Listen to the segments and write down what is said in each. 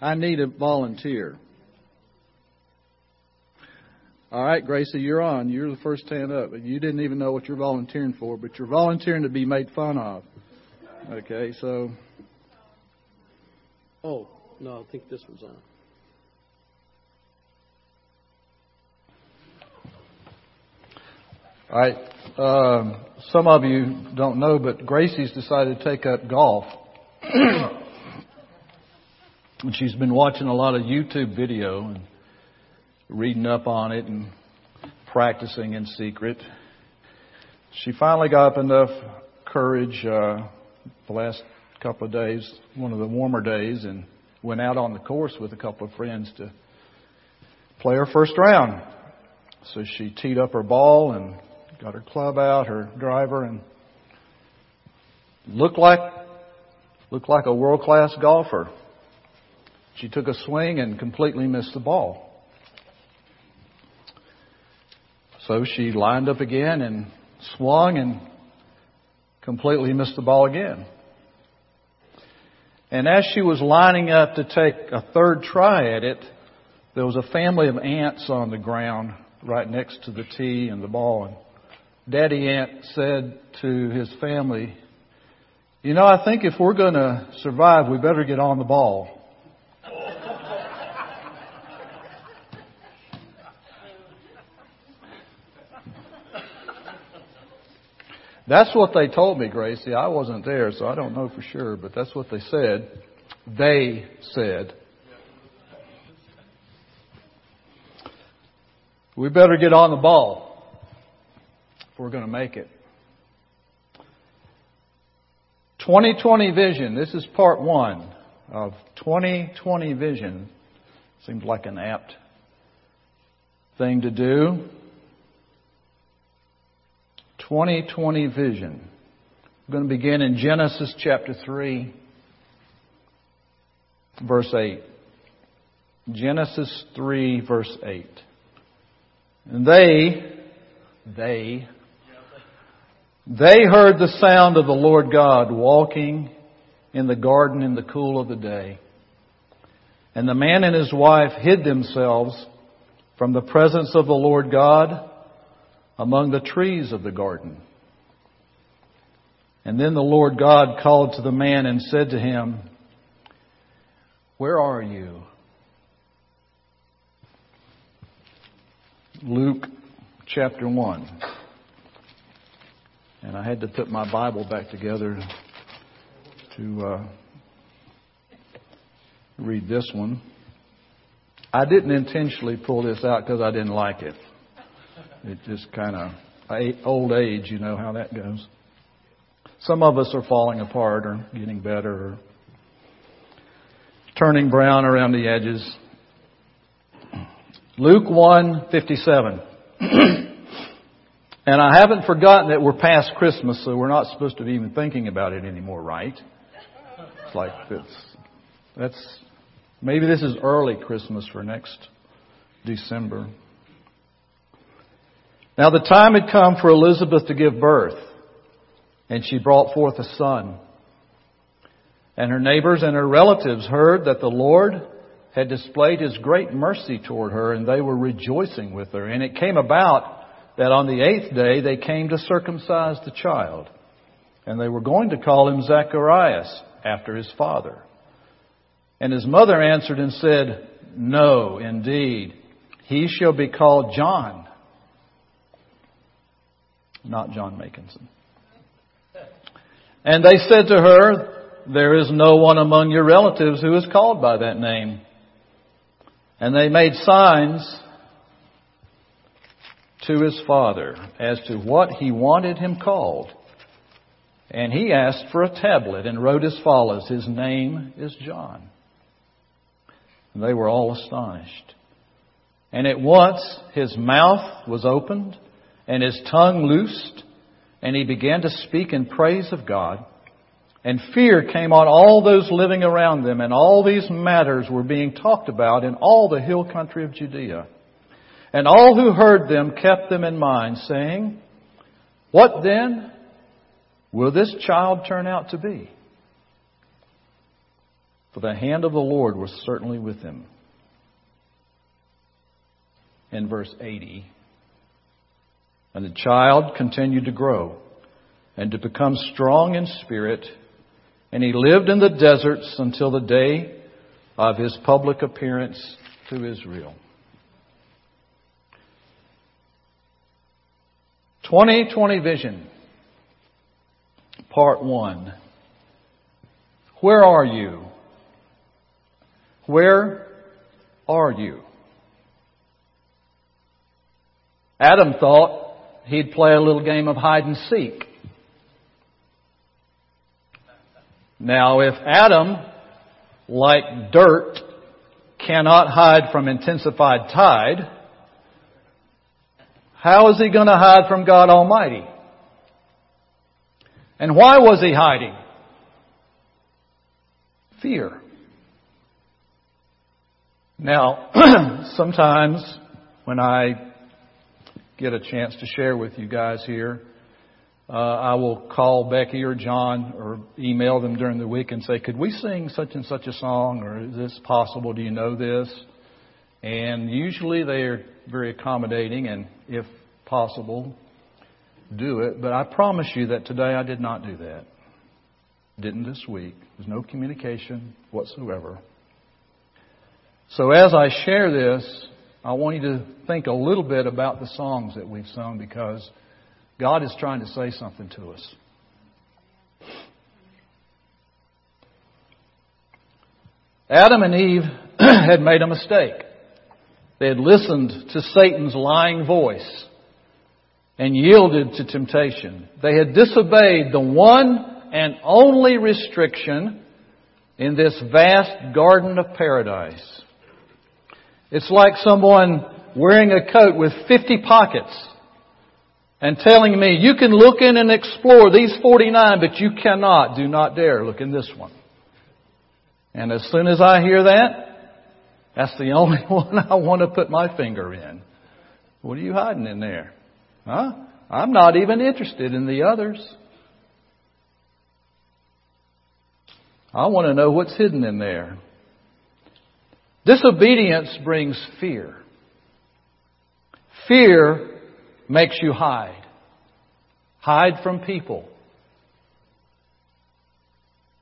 I need a volunteer. All right, Gracie, you're on. You're the first hand up. You didn't even know what you're volunteering for, but you're volunteering to be made fun of. Okay, so. Oh, no, I think this was on. All right. Um, some of you don't know, but Gracie's decided to take up golf. and she's been watching a lot of YouTube video and reading up on it and practicing in secret. She finally got up enough courage uh, the last couple of days, one of the warmer days, and went out on the course with a couple of friends to play her first round. So she teed up her ball and got her club out, her driver, and looked like looked like a world class golfer. She took a swing and completely missed the ball. So she lined up again and swung and completely missed the ball again. And as she was lining up to take a third try at it, there was a family of ants on the ground right next to the tee and the ball. And Daddy Ant said to his family, You know, I think if we're going to survive, we better get on the ball. That's what they told me, Gracie. I wasn't there, so I don't know for sure, but that's what they said. They said. We better get on the ball if we're going to make it. 2020 vision. This is part one of 2020 vision. Seems like an apt thing to do. 2020 vision. We're going to begin in Genesis chapter 3, verse 8. Genesis 3, verse 8. And they, they, they heard the sound of the Lord God walking in the garden in the cool of the day. And the man and his wife hid themselves from the presence of the Lord God among the trees of the garden. And then the Lord God called to the man and said to him, Where are you? Luke chapter 1. And I had to put my Bible back together to uh, read this one. I didn't intentionally pull this out because I didn't like it. It just kind of old age, you know how that goes. Some of us are falling apart or getting better or turning brown around the edges. Luke 1:57. and I haven't forgotten that we're past Christmas, so we're not supposed to be even thinking about it anymore, right? It's like this. That's maybe this is early Christmas for next December. Now the time had come for Elizabeth to give birth, and she brought forth a son. And her neighbors and her relatives heard that the Lord had displayed his great mercy toward her, and they were rejoicing with her. And it came about that on the eighth day they came to circumcise the child. And they were going to call him Zacharias after his father. And his mother answered and said, No, indeed, he shall be called John not John Makinson. And they said to her, There is no one among your relatives who is called by that name. And they made signs to his father as to what he wanted him called. And he asked for a tablet and wrote as follows His name is John. And they were all astonished. And at once his mouth was opened and his tongue loosed, and he began to speak in praise of God. And fear came on all those living around them, and all these matters were being talked about in all the hill country of Judea. And all who heard them kept them in mind, saying, What then will this child turn out to be? for the hand of the Lord was certainly with him. In verse 80, and the child continued to grow and to become strong in spirit, and he lived in the deserts until the day of his public appearance to Israel. 2020 Vision, Part 1. Where are you? Where are you? Adam thought he'd play a little game of hide and seek. Now, if Adam, like dirt, cannot hide from intensified tide, how is he going to hide from God Almighty? And why was he hiding? Fear. Now, sometimes when I get a chance to share with you guys here, uh, I will call Becky or John or email them during the week and say, could we sing such and such a song or is this possible? Do you know this? And usually they are very accommodating and if possible, do it. But I promise you that today I did not do that. Didn't this week. There's no communication whatsoever. So as I share this, I want you to think a little bit about the songs that we've sung because God is trying to say something to us. Adam and Eve had made a mistake. They had listened to Satan's lying voice and yielded to temptation. They had disobeyed the one and only restriction in this vast garden of paradise. It's like someone wearing a coat with 50 pockets and telling me, you can look in and explore these 49, but you cannot, do not dare look in this one. And as soon as I hear that, that's the only one I want to put my finger in. What are you hiding in there? Huh? I'm not even interested in the others. I want to know what's hidden in there. Disobedience brings fear. Fear makes you hide. Hide from people.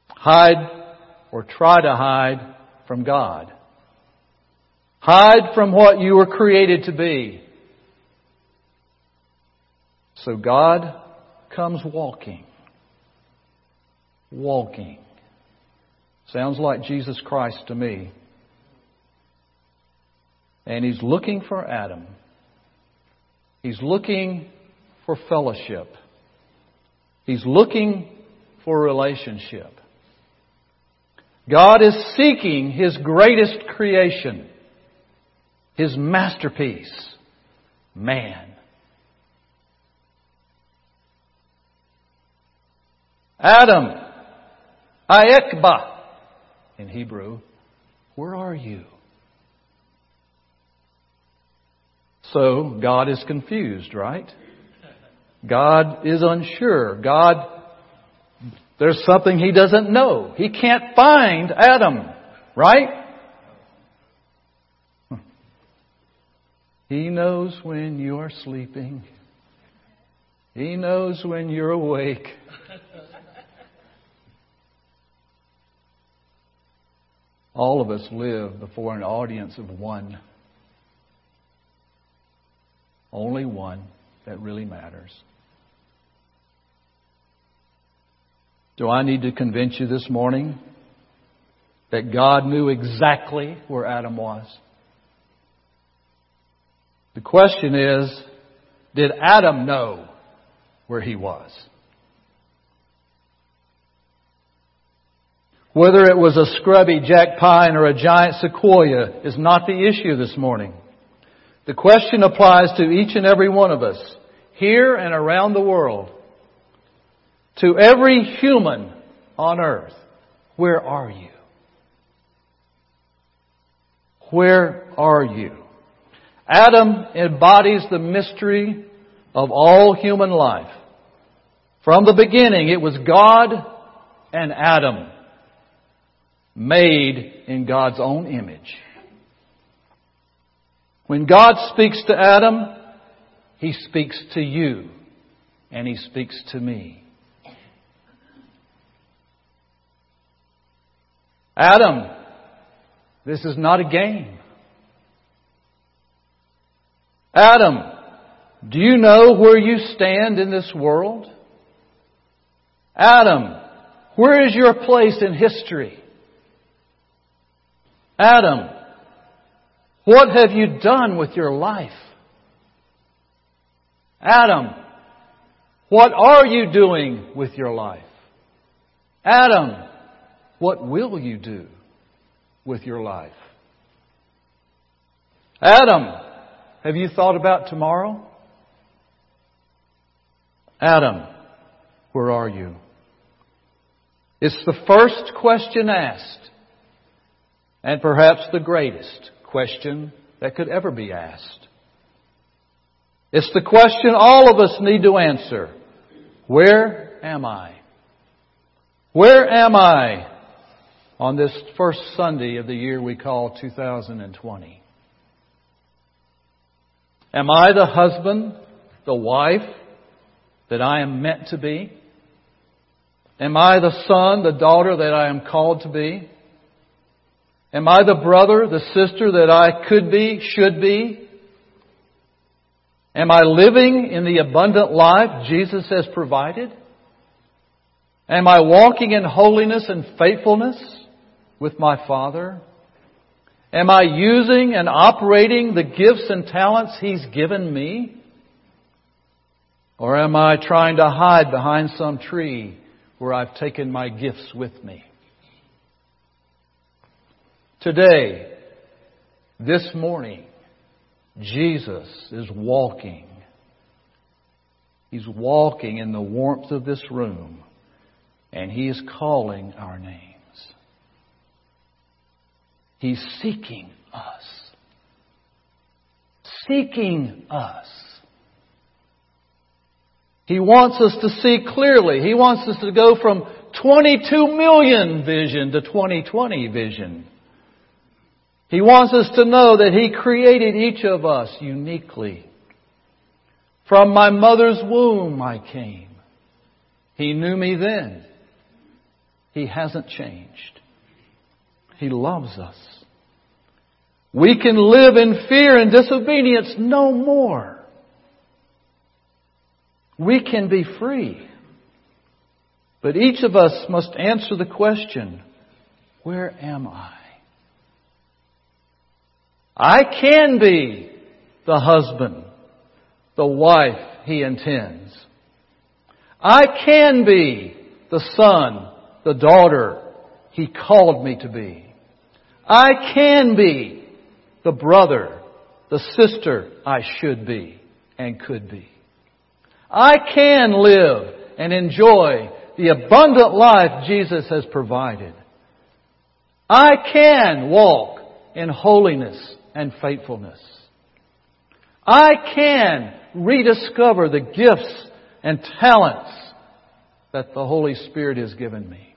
Hide or try to hide from God. Hide from what you were created to be. So God comes walking. Walking. Sounds like Jesus Christ to me. And He's looking for Adam. He's looking for fellowship. He's looking for relationship. God is seeking His greatest creation, His masterpiece, man. Adam, Ayekah, in Hebrew, where are you? So God is confused, right? God is unsure. God, there's something he doesn't know. He can't find Adam, right? He knows when you are sleeping. He knows when you're awake. All of us live before an audience of one. Only one that really matters. Do I need to convince you this morning that God knew exactly where Adam was? The question is, did Adam know where he was? Whether it was a scrubby jack pine or a giant sequoia is not the issue this morning. The question applies to each and every one of us, here and around the world. To every human on earth, where are you? Where are you? Adam embodies the mystery of all human life. From the beginning, it was God and Adam. made in God's own image. When God speaks to Adam, He speaks to you and He speaks to me. Adam, this is not a game. Adam, do you know where you stand in this world? Adam, where is your place in history? Adam, what have you done with your life? Adam, what are you doing with your life? Adam, what will you do with your life? Adam, have you thought about tomorrow? Adam, where are you? It's the first question asked, and perhaps the greatest question that could ever be asked. It's the question all of us need to answer. Where am I? Where am I on this first Sunday of the year we call 2020? Am I the husband, the wife that I am meant to be? Am I the son, the daughter that I am called to be? Am I the brother, the sister that I could be, should be? Am I living in the abundant life Jesus has provided? Am I walking in holiness and faithfulness with my Father? Am I using and operating the gifts and talents He's given me? Or am I trying to hide behind some tree where I've taken my gifts with me? Today, this morning, Jesus is walking. He's walking in the warmth of this room, and He is calling our names. He's seeking us. Seeking us. He wants us to see clearly. He wants us to go from 22 million vision to 2020 vision. He wants us to know that He created each of us uniquely. From my mother's womb I came. He knew me then. He hasn't changed. He loves us. We can live in fear and disobedience no more. We can be free. But each of us must answer the question, where am I? I can be the husband, the wife he intends. I can be the son, the daughter he called me to be. I can be the brother, the sister I should be and could be. I can live and enjoy the abundant life Jesus has provided. I can walk in holiness and faithfulness. I can rediscover the gifts and talents that the Holy Spirit has given me.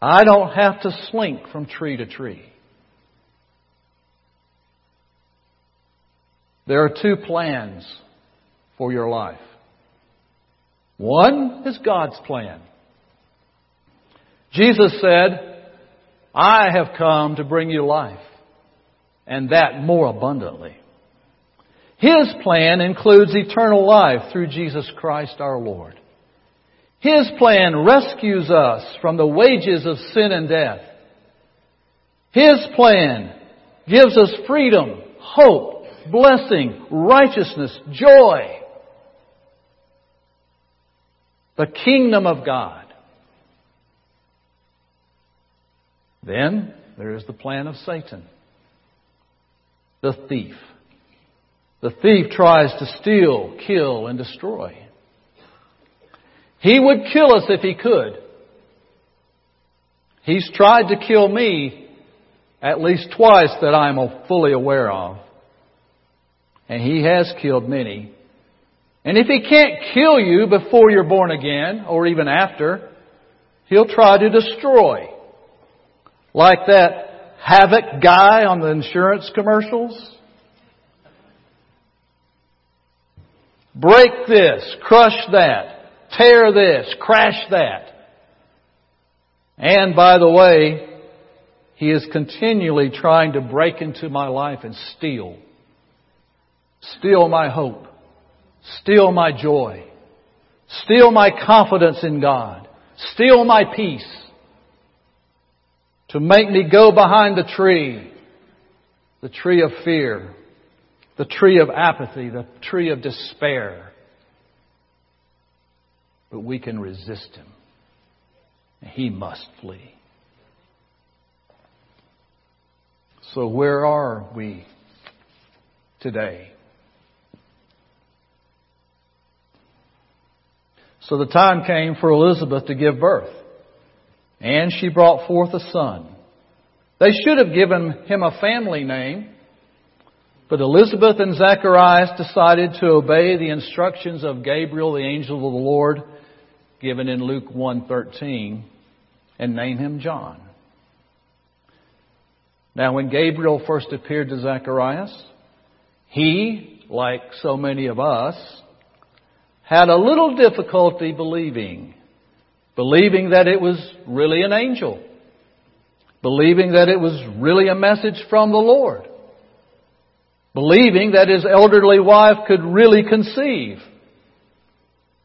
I don't have to slink from tree to tree. There are two plans for your life. One is God's plan. Jesus said, I have come to bring you life, and that more abundantly. His plan includes eternal life through Jesus Christ our Lord. His plan rescues us from the wages of sin and death. His plan gives us freedom, hope, blessing, righteousness, joy the kingdom of God. Then there is the plan of Satan, the thief. The thief tries to steal, kill, and destroy. He would kill us if he could. He's tried to kill me at least twice that I'm fully aware of. And he has killed many. And if he can't kill you before you're born again, or even after, he'll try to destroy. Like that havoc guy on the insurance commercials? Break this, crush that, tear this, crash that. And by the way, he is continually trying to break into my life and steal. Steal my hope. Steal my joy. Steal my confidence in God. Steal my peace. To make me go behind the tree. The tree of fear. The tree of apathy. The tree of despair. But we can resist him. He must flee. So where are we today? So the time came for Elizabeth to give birth, and she brought forth a son. They should have given him a family name, but Elizabeth and Zacharias decided to obey the instructions of Gabriel, the angel of the Lord, given in Luke 1:13, and name him John. Now, when Gabriel first appeared to Zacharias, he, like so many of us, had a little difficulty believing. Believing that it was really an angel. Believing that it was really a message from the Lord. Believing that his elderly wife could really conceive.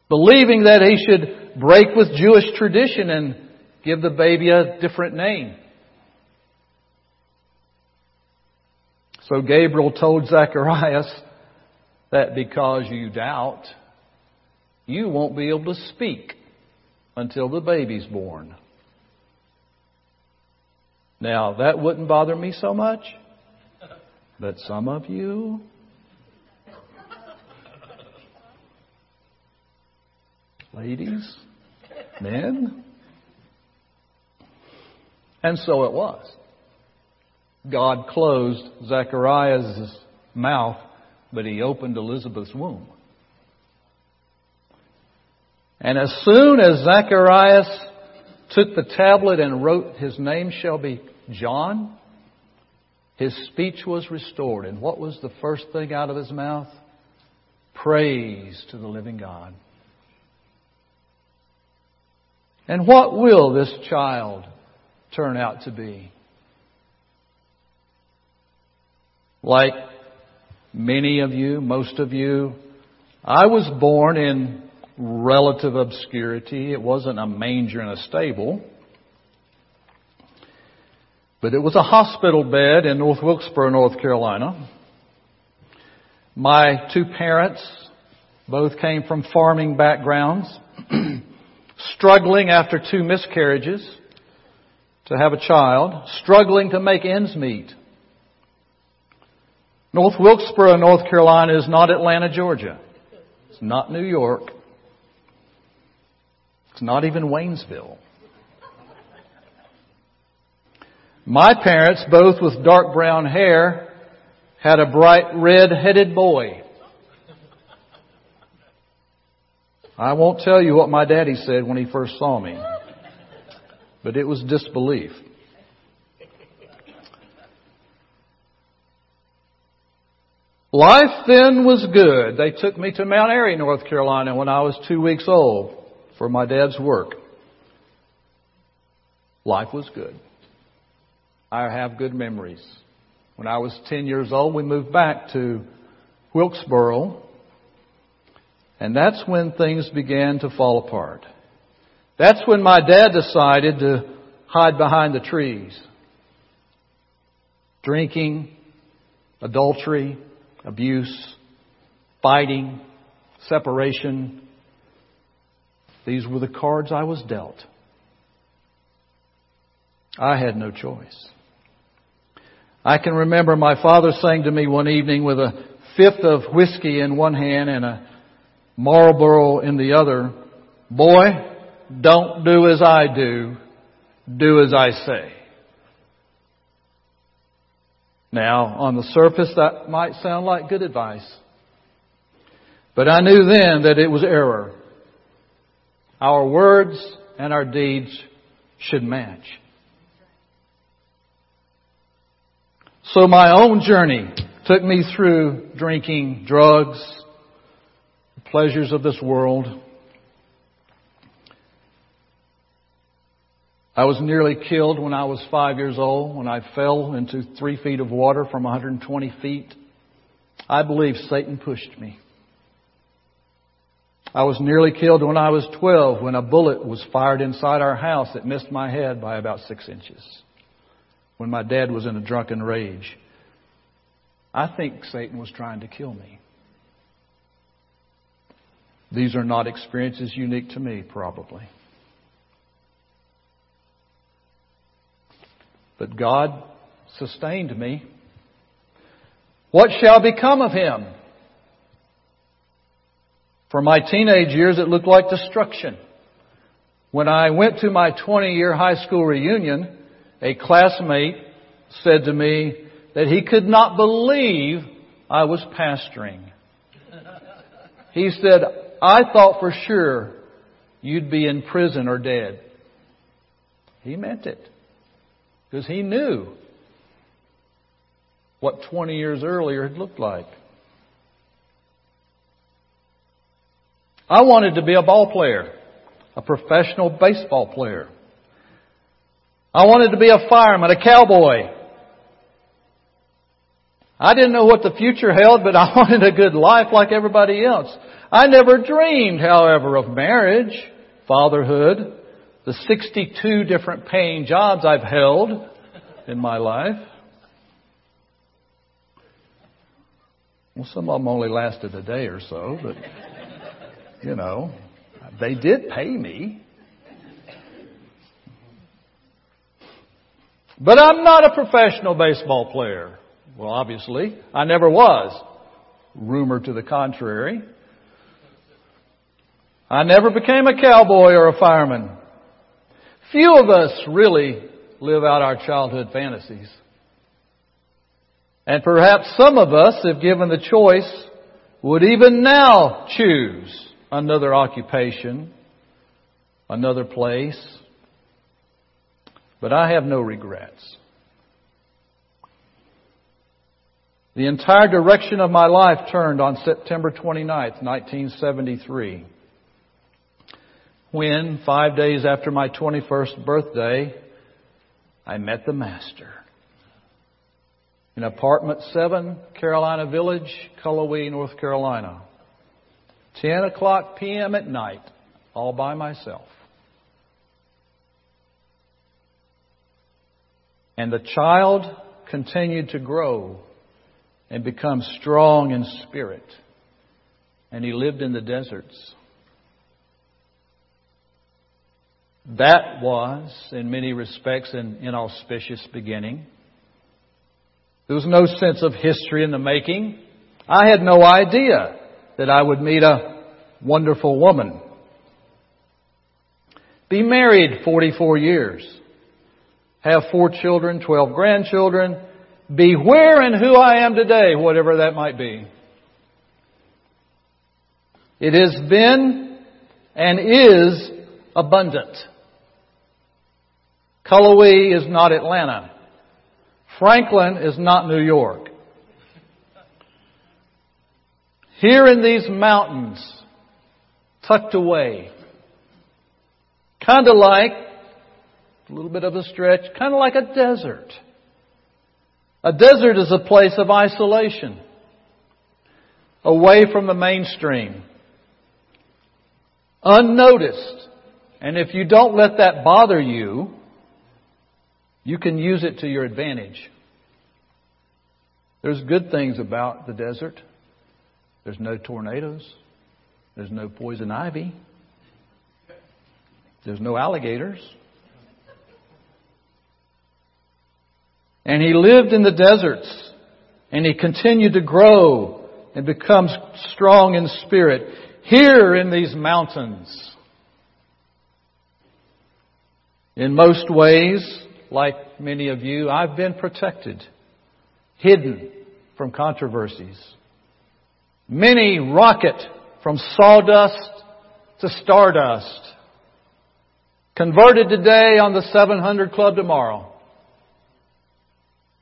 Believing that he should break with Jewish tradition and give the baby a different name. So Gabriel told Zacharias that because you doubt, you won't be able to speak until the baby's born. Now, that wouldn't bother me so much, but some of you, ladies, men, and so it was. God closed Zacharias' mouth, but he opened Elizabeth's womb. And as soon as Zacharias took the tablet and wrote, His name shall be John, his speech was restored. And what was the first thing out of his mouth? Praise to the living God. And what will this child turn out to be? Like many of you, most of you, I was born in relative obscurity. It wasn't a manger in a stable. But it was a hospital bed in North Wilkesboro, North Carolina. My two parents both came from farming backgrounds, struggling after two miscarriages to have a child, struggling to make ends meet. North Wilkesboro, North Carolina is not Atlanta, Georgia. It's not New York. It's not even Waynesville. My parents, both with dark brown hair, had a bright red headed boy. I won't tell you what my daddy said when he first saw me, but it was disbelief. Life then was good. They took me to Mount Airy, North Carolina when I was two weeks old for my dad's work. Life was good. I have good memories. When I was 10 years old, we moved back to Wilkesboro, and that's when things began to fall apart. That's when my dad decided to hide behind the trees. Drinking, adultery, abuse, fighting, separation, these were the cards I was dealt. I had no choice. I can remember my father saying to me one evening with a fifth of whiskey in one hand and a Marlboro in the other, boy, don't do as I do, do as I say. Now, on the surface, that might sound like good advice. But I knew then that it was error. Our words and our deeds should match. So my own journey took me through drinking, drugs, the pleasures of this world. I was nearly killed when I was five years old when I fell into three feet of water from 120 feet. I believe Satan pushed me. I was nearly killed when I was 12 when a bullet was fired inside our house that missed my head by about six inches. When my dad was in a drunken rage. I think Satan was trying to kill me. These are not experiences unique to me, probably. But God sustained me. What shall become of him? For my teenage years, it looked like destruction. When I went to my 20 year high school reunion, a classmate said to me that he could not believe I was pastoring. He said, I thought for sure you'd be in prison or dead. He meant it. Because he knew what 20 years earlier had looked like. I wanted to be a ball player, a professional baseball player. I wanted to be a fireman, a cowboy. I didn't know what the future held, but I wanted a good life like everybody else. I never dreamed, however, of marriage, fatherhood, the 62 different paying jobs I've held in my life. Well, some of them only lasted a day or so, but you know, they did pay me. But I'm not a professional baseball player. Well, obviously, I never was. Rumor to the contrary. I never became a cowboy or a fireman. Few of us really live out our childhood fantasies. And perhaps some of us, if given the choice, would even now choose another occupation, another place. But I have no regrets. The entire direction of my life turned on September 29, 1973, when, five days after my 21st birthday, I met the Master. In apartment 7, Carolina Village, Cullowhee, North Carolina. 10 o'clock p.m. at night, all by myself. And the child continued to grow and become strong in spirit. And he lived in the deserts. That was, in many respects, an inauspicious beginning. There was no sense of history in the making. I had no idea that I would meet a wonderful woman. Be married 44 years. Have four children, 12 grandchildren. Be where and who I am today, whatever that might be. It has been and is abundant. Cullowhee is not Atlanta. Franklin is not New York. Here in these mountains, tucked away, kind of like, a little bit of a stretch, kind of like a desert. A desert is a place of isolation, away from the mainstream, unnoticed. And if you don't let that bother you, you can use it to your advantage. There's good things about the desert. There's no tornadoes. There's no poison ivy. There's no alligators. And he lived in the deserts and he continued to grow and become strong in spirit here in these mountains. In most ways, like many of you, I've been protected, hidden from controversies. Many rocket from sawdust to stardust. Converted today on the 700 Club tomorrow.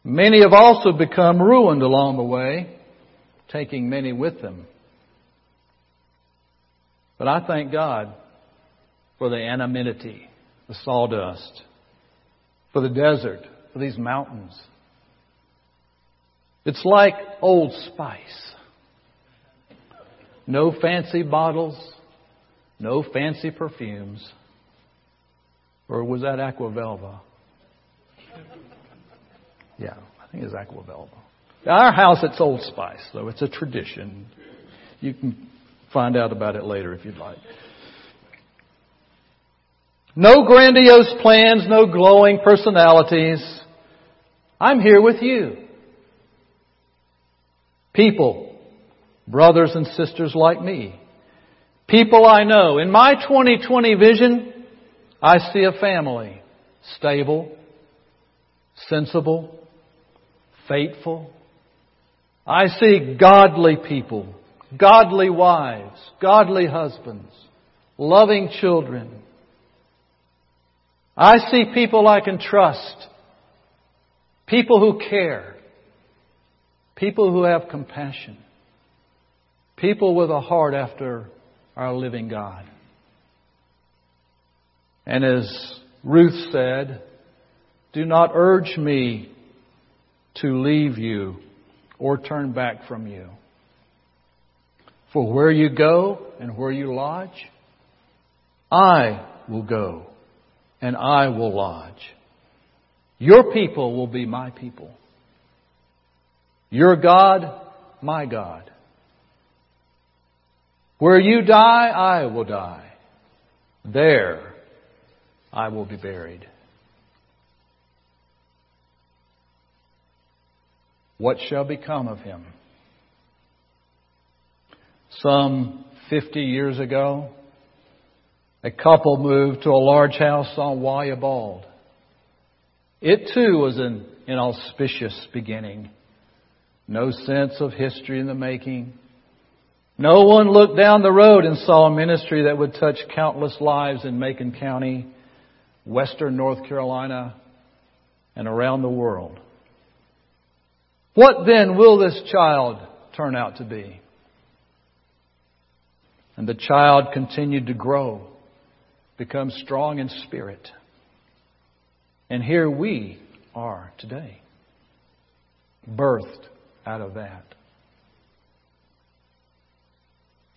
Many have also become ruined along the way, taking many with them. But I thank God for the anonymity, the sawdust, for the desert, for these mountains. It's like old spice. No fancy bottles, no fancy perfumes. Or was that Aqua Velva? Yeah, I think it's Aqua Velva. Our house, it's Old Spice, though. It's a tradition. You can find out about it later if you'd like. No grandiose plans, no glowing personalities. I'm here with you. People, brothers and sisters like me. People I know. In my 2020 vision, I see a family. Stable, sensible, faithful. I see godly people, godly wives, godly husbands, loving children, I see people I can trust, people who care, people who have compassion, people with a heart after our living God. And as Ruth said, do not urge me to leave you or turn back from you. For where you go and where you lodge, I will go and I will lodge. Your people will be my people. Your God, my God. Where you die, I will die. There, I will be buried. What shall become of him? Some 50 years ago, a couple moved to a large house on Wayah Bald. It too was an inauspicious beginning. No sense of history in the making. No one looked down the road and saw a ministry that would touch countless lives in Macon County, western North Carolina, and around the world. What then will this child turn out to be? And the child continued to grow become strong in spirit. And here we are today, birthed out of that.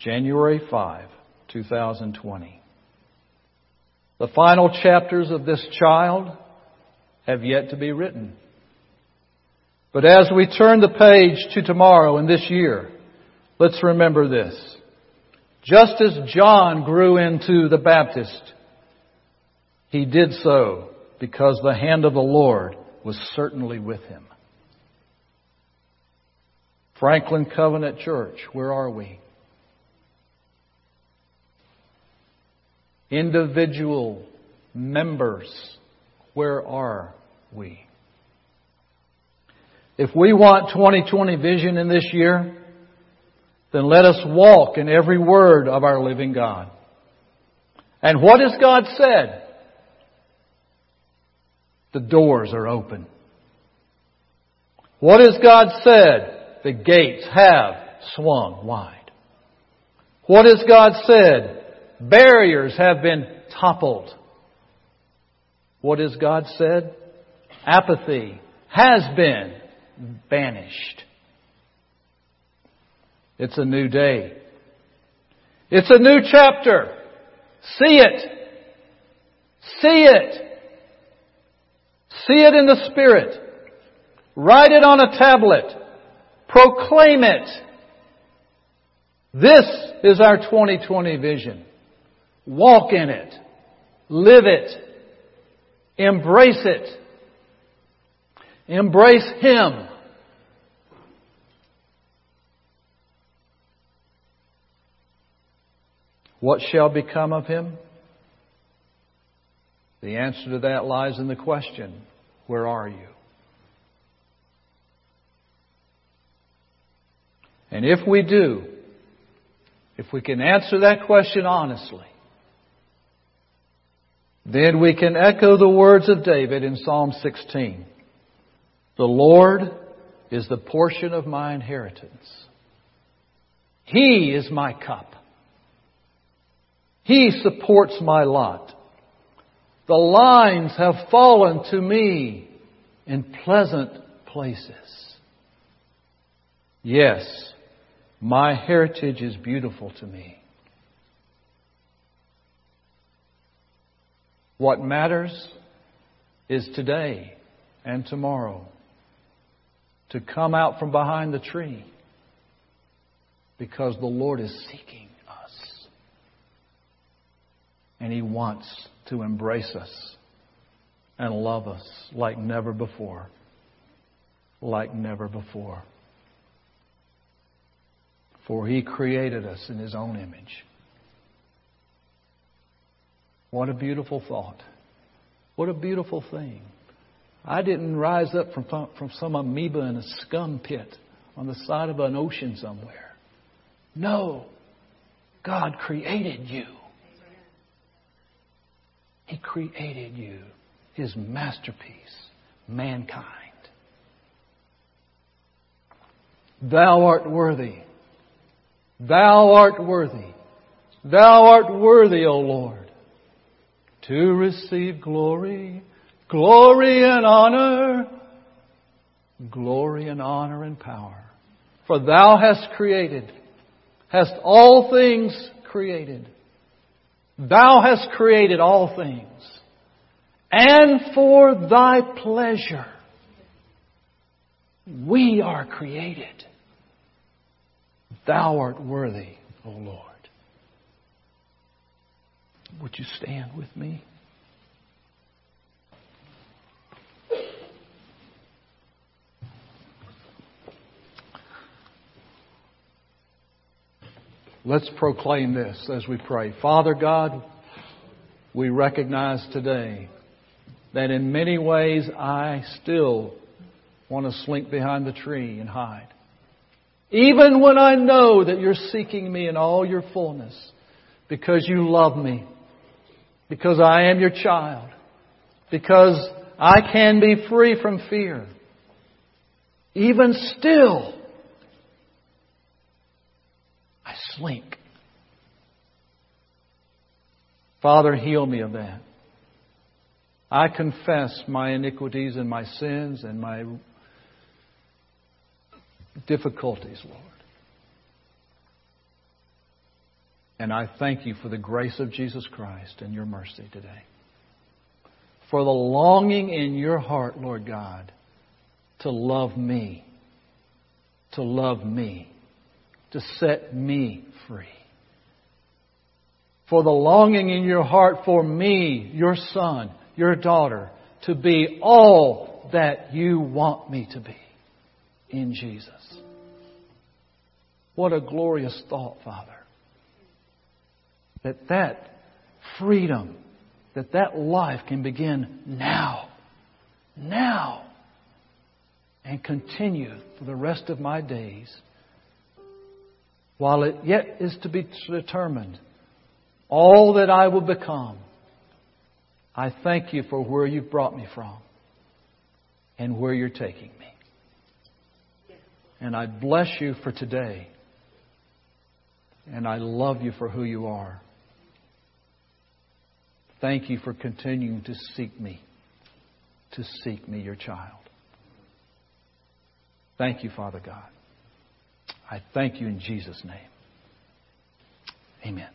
January 5, 2020. The final chapters of this child have yet to be written. But as we turn the page to tomorrow and this year, let's remember this. Just as John grew into the Baptist, he did so because the hand of the Lord was certainly with him. Franklin Covenant Church, where are we? Individual members, where are we? If we want 2020 vision in this year, then let us walk in every word of our living God. And what has God said? The doors are open. What has God said? The gates have swung wide. What has God said? Barriers have been toppled. What has God said? Apathy has been banished. It's a new day. It's a new chapter. See it. See it. See it in the Spirit. Write it on a tablet. Proclaim it. This is our 2020 vision. Walk in it. Live it. Embrace it. Embrace Him. What shall become of him? The answer to that lies in the question, where are you? And if we do, if we can answer that question honestly, then we can echo the words of David in Psalm 16. The Lord is the portion of my inheritance. He is my cup. He supports my lot. The lines have fallen to me in pleasant places. Yes, my heritage is beautiful to me. What matters is today and tomorrow to come out from behind the tree because the Lord is seeking us. And He wants to embrace us and love us like never before. Like never before. For He created us in His own image. What a beautiful thought. What a beautiful thing. I didn't rise up from, from some amoeba in a scum pit on the side of an ocean somewhere. No. God created you. He created you, His masterpiece, mankind. Thou art worthy. Thou art worthy. Thou art worthy, O Lord, to receive glory Glory and honor, glory and honor and power. For thou hast created, hast all things created. Thou hast created all things. And for thy pleasure, we are created. Thou art worthy, O Lord. Would you stand with me? Let's proclaim this as we pray. Father God, we recognize today that in many ways I still want to slink behind the tree and hide. Even when I know that you're seeking me in all your fullness because you love me, because I am your child, because I can be free from fear. Even still, I slink. Father, heal me of that. I confess my iniquities and my sins and my difficulties, Lord. And I thank you for the grace of Jesus Christ and your mercy today. For the longing in your heart, Lord God, to love me. To love me to set me free. For the longing in your heart for me, your son, your daughter, to be all that you want me to be in Jesus. What a glorious thought, Father. That that freedom, that that life can begin now. Now. And continue for the rest of my days while it yet is to be determined all that I will become, I thank you for where you've brought me from and where you're taking me. And I bless you for today. And I love you for who you are. Thank you for continuing to seek me, to seek me, your child. Thank you, Father God. I thank you in Jesus' name. Amen.